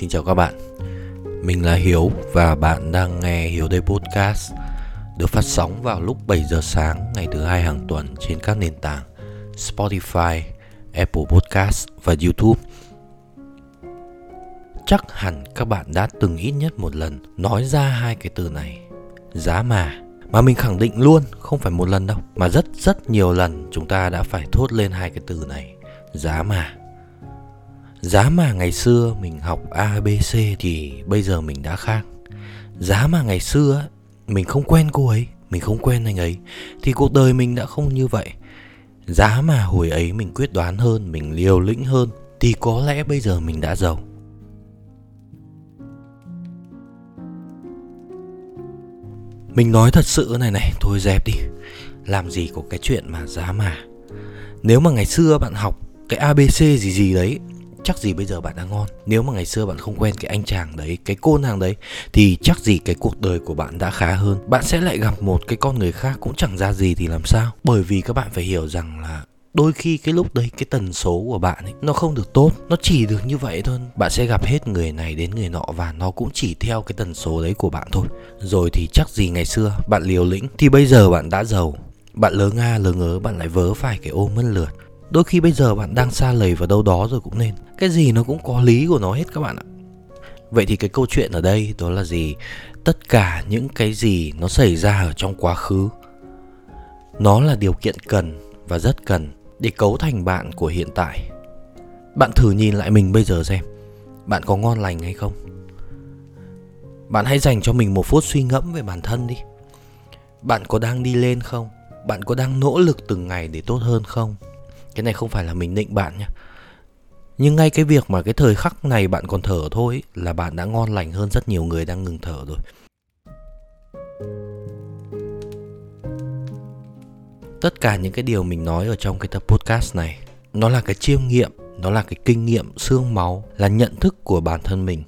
Xin chào các bạn. Mình là Hiếu và bạn đang nghe Hiếu Day Podcast Được phát sóng vào lúc 7 giờ sáng ngày thứ hai hàng tuần trên các nền tảng Spotify, Apple Podcast và YouTube. Chắc hẳn các bạn đã từng ít nhất một lần nói ra hai cái từ này Giá mà. Mà mình khẳng định luôn không phải một lần đâu Mà rất rất nhiều lần chúng ta đã phải thốt lên hai cái từ này Giá mà. Giá mà ngày xưa mình học ABC thì bây giờ mình đã khác. Giá mà ngày xưa mình không quen cô ấy, mình không quen anh ấy thì cuộc đời mình đã không như vậy. Giá mà hồi ấy mình quyết đoán hơn, mình liều lĩnh hơn thì có lẽ bây giờ mình đã giàu. Mình nói thật sự này này, thôi dẹp đi. Làm gì có cái chuyện mà giá mà. Nếu mà ngày xưa bạn học cái ABC gì gì đấy chắc gì bây giờ bạn đã ngon. Nếu mà ngày xưa bạn không quen cái anh chàng đấy, cái cô nàng đấy, thì chắc gì cái cuộc đời của bạn đã khá hơn. Bạn sẽ lại gặp một cái con người khác cũng chẳng ra gì thì làm sao? Bởi vì các bạn phải hiểu rằng là đôi khi cái lúc đấy, cái tần số của bạn ấy, nó không được tốt. Nó chỉ được như vậy thôi. Bạn sẽ gặp hết người này đến người nọ và nó cũng chỉ theo cái tần số đấy của bạn thôi. Rồi thì chắc gì ngày xưa bạn liều lĩnh, thì bây giờ bạn đã giàu. Bạn lớn nga lớn ngớ, bạn lại vớ phải cái ôm mất lượt đôi khi bây giờ bạn đang xa lầy vào đâu đó rồi cũng nên. Cái gì nó cũng có lý của nó hết các bạn ạ. Vậy thì cái câu chuyện ở đây đó là gì? Tất cả những cái gì nó xảy ra ở trong quá khứ, nó là điều kiện cần và rất cần để cấu thành bạn của hiện tại. Bạn thử nhìn lại mình bây giờ xem, bạn có ngon lành hay không? Bạn hãy dành cho mình một phút suy ngẫm về bản thân đi. Bạn có đang đi lên không? Bạn có đang nỗ lực từng ngày để tốt hơn không? Cái này không phải là mình định bạn nhé nhưng ngay cái việc mà cái thời khắc này bạn còn thở thôi là bạn đã ngon lành hơn rất nhiều người đang ngừng thở rồi. Tất cả những cái điều mình nói ở trong cái tập podcast này, nó là cái chiêm nghiệm, nó là cái kinh nghiệm xương máu, là nhận thức của bản thân mình.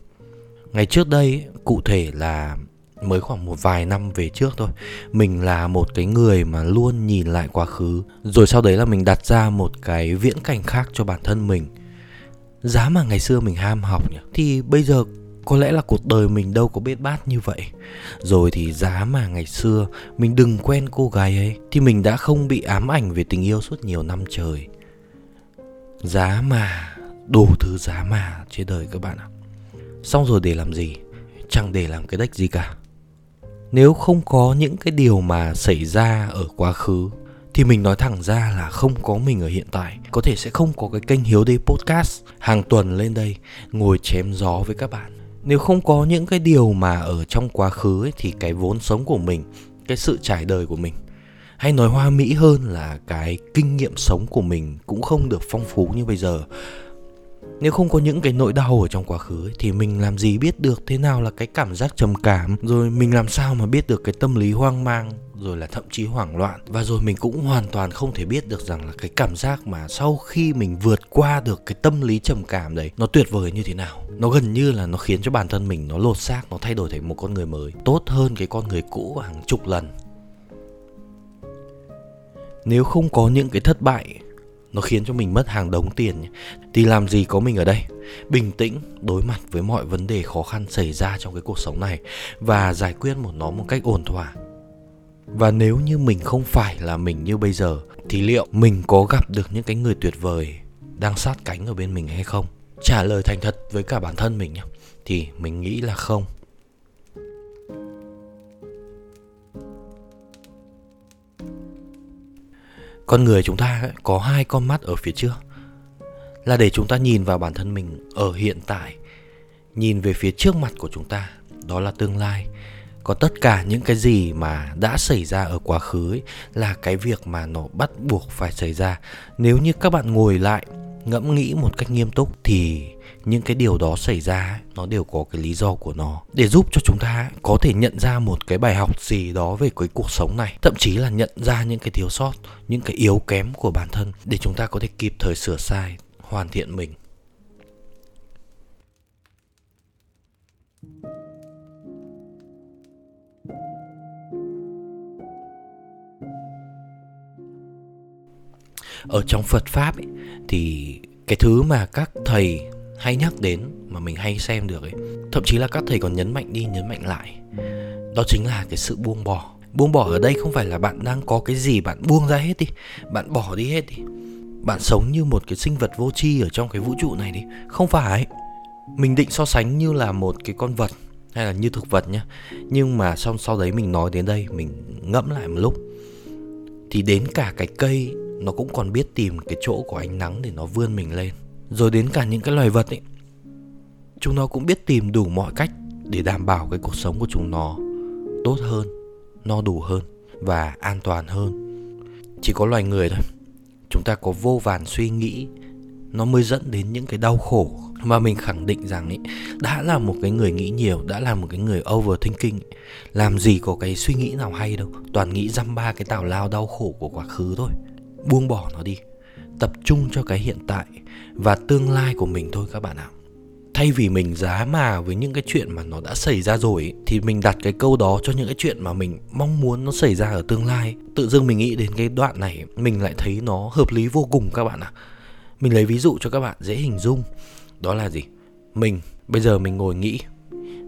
Ngày trước đây cụ thể là mới khoảng một vài năm về trước thôi. Mình là một cái người mà luôn nhìn lại quá khứ. Rồi sau đấy là mình đặt ra một cái viễn cảnh khác cho bản thân mình. Giá mà ngày xưa mình ham học nhỉ? Thì bây giờ có lẽ là cuộc đời mình đâu có biết bát như vậy. Rồi thì giá mà ngày xưa mình đừng quen cô gái ấy, thì mình đã không bị ám ảnh về tình yêu suốt nhiều năm trời. Giá mà, đủ thứ giá mà trên đời các bạn ạ. Xong rồi để làm gì? Chẳng để làm cái đách gì cả nếu không có những cái điều mà xảy ra ở quá khứ thì mình nói thẳng ra là không có mình ở hiện tại. Có thể sẽ không có cái kênh hiếu đây podcast hàng tuần lên đây ngồi chém gió với các bạn. Nếu không có những cái điều mà ở trong quá khứ ấy, thì cái vốn sống của mình cái sự trải đời của mình hay nói hoa mỹ hơn là cái kinh nghiệm sống của mình cũng không được phong phú như bây giờ nếu không có những cái nỗi đau ở trong quá khứ ấy, thì mình làm gì biết được thế nào là cái cảm giác trầm cảm rồi mình làm sao mà biết được cái tâm lý hoang mang rồi là thậm chí hoảng loạn. Và rồi mình cũng hoàn toàn không thể biết được rằng là cái cảm giác mà sau khi mình vượt qua được cái tâm lý trầm cảm đấy nó tuyệt vời như thế nào. Nó gần như là nó khiến cho bản thân mình nó lột xác nó thay đổi thành một con người mới tốt hơn cái con người cũ hàng chục lần. Nếu không có những cái thất bại nó khiến cho mình mất hàng đống tiền thì làm gì có mình ở đây? Bình tĩnh đối mặt với mọi vấn đề khó khăn xảy ra trong cái cuộc sống này và giải quyết một nó một cách ổn thỏa. Và nếu như mình không phải là mình như bây giờ thì liệu mình có gặp được những cái người tuyệt vời đang sát cánh ở bên mình hay không? Trả lời thành thật với cả bản thân mình nhé, thì mình nghĩ là không. Con người chúng ta có hai con mắt ở phía trước. Là để chúng ta nhìn vào bản thân mình ở hiện tại nhìn về phía trước mặt của chúng ta đó là tương lai. Còn tất cả những cái gì mà đã xảy ra ở quá khứ ấy, là cái việc mà nó bắt buộc phải xảy ra. Nếu như các bạn ngồi lại ngẫm nghĩ một cách nghiêm túc thì những cái điều đó xảy ra nó đều có cái lý do của nó. Để giúp cho chúng ta có thể nhận ra một cái bài học gì đó về cái cuộc sống này. Thậm chí là nhận ra những cái thiếu sót những cái yếu kém của bản thân để chúng ta có thể kịp thời sửa sai hoàn thiện mình. Ở trong Phật pháp ấy, thì cái thứ mà các thầy hay nhắc đến mà mình hay xem được ấy. Thậm chí là các thầy còn nhấn mạnh đi, nhấn mạnh lại. Đó chính là cái sự buông bỏ. Buông bỏ ở đây không phải là bạn đang có cái gì bạn buông ra hết đi, bạn bỏ đi hết đi. Bạn sống như một cái sinh vật vô tri ở trong cái vũ trụ này đi. Không phải. Mình định so sánh như là một cái con vật hay là như thực vật nhá. Nhưng mà xong sau đấy mình nói đến đây, mình ngẫm lại một lúc. Thì đến cả cái cây, nó cũng còn biết tìm cái chỗ của ánh nắng để nó vươn mình lên rồi đến cả những cái loài vật ấy chúng nó cũng biết tìm đủ mọi cách để đảm bảo cái cuộc sống của chúng nó tốt hơn no đủ hơn và an toàn hơn. Chỉ có loài người thôi. Chúng ta có vô vàn suy nghĩ nó mới dẫn đến những cái đau khổ mà mình khẳng định rằng ấy đã là một cái người nghĩ nhiều đã là một cái người overthinking. Ấy, làm gì có cái suy nghĩ nào hay đâu toàn nghĩ dăm ba cái tào lao đau khổ của quá khứ thôi. Buông bỏ nó đi. Tập trung cho cái hiện tại và tương lai của mình thôi các bạn ạ. Thay vì mình giá mà với những cái chuyện mà nó đã xảy ra rồi ấy, thì mình đặt cái câu đó cho những cái chuyện mà mình mong muốn nó xảy ra ở tương lai tự dưng mình nghĩ đến cái đoạn này mình lại thấy nó hợp lý vô cùng các bạn ạ. Mình lấy ví dụ cho các bạn dễ hình dung. Đó là gì? Mình bây giờ mình ngồi nghĩ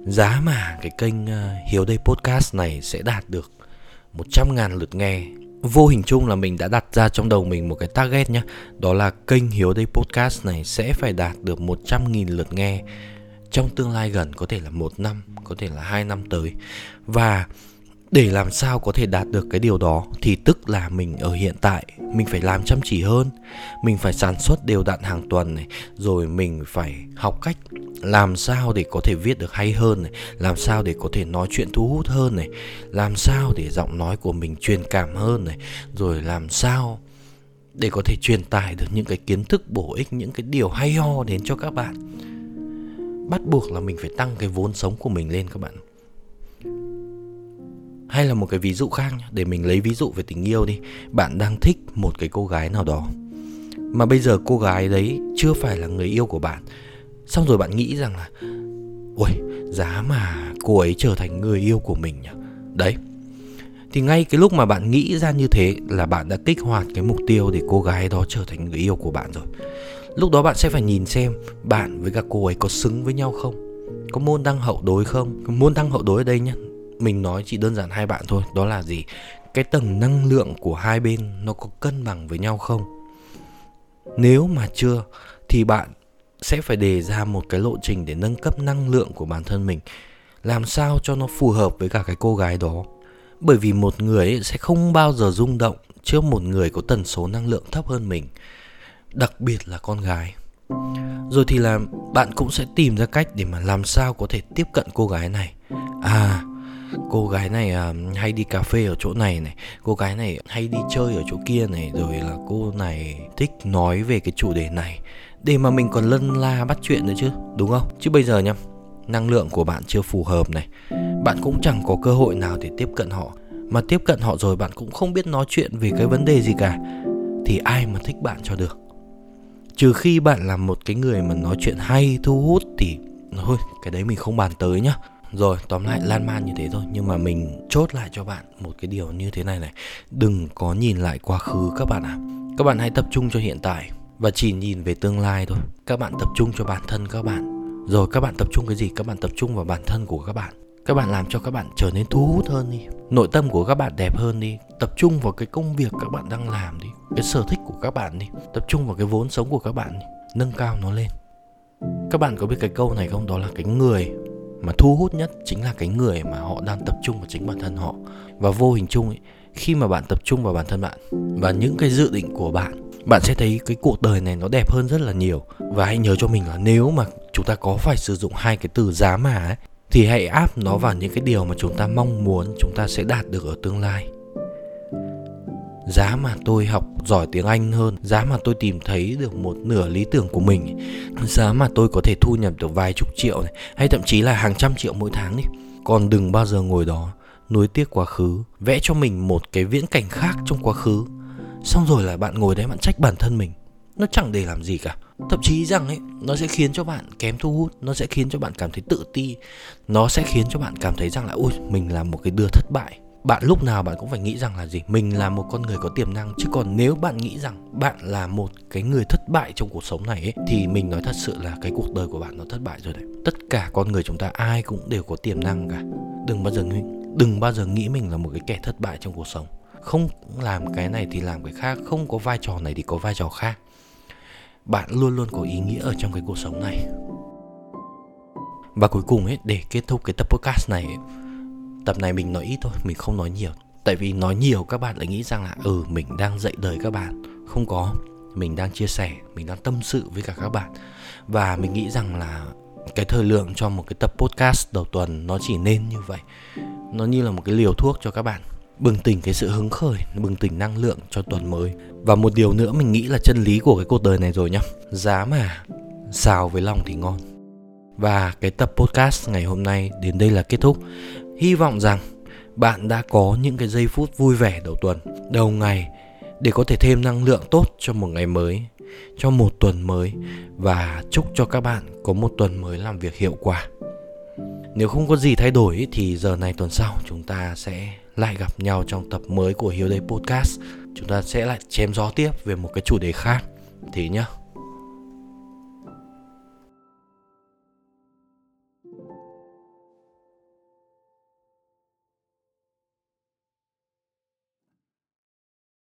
giá mà cái kênh ờ, hiếu đây podcast này sẽ đạt được 100.000 lượt nghe vô hình chung là mình đã đặt ra trong đầu mình một cái target nhé đó là kênh hiếu đây podcast này sẽ phải đạt được 100.000 lượt nghe trong tương lai gần, có thể là một năm, có thể là hai năm tới. Và để làm sao có thể đạt được cái điều đó thì tức là mình ở hiện tại, mình phải làm chăm chỉ hơn. Mình phải sản xuất đều đặn hàng tuần này, rồi mình phải học cách làm sao để có thể viết được hay hơn này, làm sao để có thể nói chuyện thu hút hơn này, làm sao để giọng nói của mình truyền cảm hơn này, rồi làm sao để có thể truyền tải được những cái kiến thức bổ ích, những cái điều hay ho đến cho các bạn. Bắt buộc là mình phải tăng cái vốn sống của mình lên các bạn hay là một cái ví dụ khác để mình lấy ví dụ về tình yêu đi. Bạn đang thích một cái cô gái nào đó, mà bây giờ cô gái đấy chưa phải là người yêu của bạn. Xong rồi bạn nghĩ rằng là ôi giá mà cô ấy trở thành người yêu của mình nhỉ? Đấy. Thì ngay cái lúc mà bạn nghĩ ra như thế là bạn đã kích hoạt cái mục tiêu để cô gái đó trở thành người yêu của bạn rồi. Lúc đó bạn sẽ phải nhìn xem bạn với các cô ấy có xứng với nhau không? Có môn đăng hậu đối không? Môn đăng hậu đối ở đây nhé mình nói chỉ đơn giản hai bạn thôi, đó là gì? Cái tầng năng lượng của hai bên nó có cân bằng với nhau không? Nếu mà chưa, thì bạn sẽ phải đề ra một cái lộ trình để nâng cấp năng lượng của bản thân mình. Làm sao cho nó phù hợp với cả cái cô gái đó? Bởi vì một người ấy sẽ không bao giờ rung động trước một người có tần số năng lượng thấp hơn mình, đặc biệt là con gái. Rồi thì là bạn cũng sẽ tìm ra cách để mà làm sao có thể tiếp cận cô gái này. À cô gái này uh, hay đi cà phê ở chỗ này này. Cô gái này hay đi chơi ở chỗ kia này. Rồi là cô này thích nói về cái chủ đề này. Để mà mình còn lân la bắt chuyện nữa chứ đúng không? Chứ bây giờ nhá năng lượng của bạn chưa phù hợp này. Bạn cũng chẳng có cơ hội nào để tiếp cận họ. Mà tiếp cận họ rồi bạn cũng không biết nói chuyện về cái vấn đề gì cả. Thì ai mà thích bạn cho được? Trừ khi bạn là một cái người mà nói chuyện hay thu hút thì thôi cái đấy mình không bàn tới nhá rồi, tóm lại, lan man như thế thôi. Nhưng mà mình chốt lại cho bạn một cái điều như thế này này. Đừng có nhìn lại quá khứ các bạn ạ. À. các bạn hãy tập trung cho hiện tại và chỉ nhìn về tương lai thôi. Các bạn tập trung cho bản thân các bạn. Rồi, các bạn tập trung cái gì? Các bạn tập trung vào bản thân của các bạn. Các bạn làm cho các bạn trở nên thu hút hơn đi. Nội tâm của các bạn đẹp hơn đi. Tập trung vào cái công việc các bạn đang làm đi. Cái sở thích của các bạn đi. Tập trung vào cái vốn sống của các bạn đi. Nâng cao nó lên. Các bạn có biết cái câu này không? Đó là cái người mà thu hút nhất chính là cái người mà họ đang tập trung vào chính bản thân họ. Và vô hình chung ấy, khi mà bạn tập trung vào bản thân bạn và những cái dự định của bạn bạn sẽ thấy cái cuộc đời này nó đẹp hơn rất là nhiều. Và hãy nhớ cho mình là nếu mà chúng ta có phải sử dụng hai cái từ giá mà ấy, thì hãy áp nó vào những cái điều mà chúng ta mong muốn chúng ta sẽ đạt được ở tương lai giá mà tôi học giỏi tiếng Anh hơn, giá mà tôi tìm thấy được một nửa lý tưởng của mình, giá mà tôi có thể thu nhập được vài chục triệu này, hay thậm chí là hàng trăm triệu mỗi tháng đi. Còn đừng bao giờ ngồi đó nuối tiếc quá khứ, vẽ cho mình một cái viễn cảnh khác trong quá khứ. Xong rồi là bạn ngồi đấy bạn trách bản thân mình. Nó chẳng để làm gì cả. Thậm chí rằng ấy, nó sẽ khiến cho bạn kém thu hút, nó sẽ khiến cho bạn cảm thấy tự ti, nó sẽ khiến cho bạn cảm thấy rằng là ôi mình là một cái đứa thất bại bạn lúc nào bạn cũng phải nghĩ rằng là gì? Mình là một con người có tiềm năng. Chứ còn nếu bạn nghĩ rằng bạn là một cái người thất bại trong cuộc sống này ấy, thì mình nói thật sự là cái cuộc đời của bạn nó thất bại rồi đấy. Tất cả con người chúng ta ai cũng đều có tiềm năng cả. Đừng bao giờ nghĩ đừng bao giờ nghĩ mình là một cái kẻ thất bại trong cuộc sống. Không làm cái này thì làm cái khác. Không có vai trò này thì có vai trò khác. Bạn luôn luôn có ý nghĩa ở trong cái cuộc sống này. Và cuối cùng ấy để kết thúc cái tập podcast này ấy, tập này mình nói ít thôi, mình không nói nhiều. Tại vì nói nhiều các bạn lại nghĩ rằng là ừ mình đang dạy đời các bạn. Không có. Mình đang chia sẻ, mình đang tâm sự với cả các bạn. Và mình nghĩ rằng là cái thời lượng cho một cái tập podcast đầu tuần nó chỉ nên như vậy. Nó như là một cái liều thuốc cho các bạn bừng tỉnh cái sự hứng khởi, bừng tỉnh năng lượng cho tuần mới. Và một điều nữa mình nghĩ là chân lý của cái cuộc đời này rồi nhá. Giá mà xào với lòng thì ngon. Và cái tập podcast ngày hôm nay đến đây là kết thúc hy vọng rằng bạn đã có những cái giây phút vui vẻ đầu tuần, đầu ngày để có thể thêm năng lượng tốt cho một ngày mới, cho một tuần mới và chúc cho các bạn có một tuần mới làm việc hiệu quả nếu không có gì thay đổi thì giờ này tuần sau chúng ta sẽ lại gặp nhau trong tập mới của Hiếu Day Podcast. Chúng ta sẽ lại chém gió tiếp về một cái chủ đề khác. Thế nhá.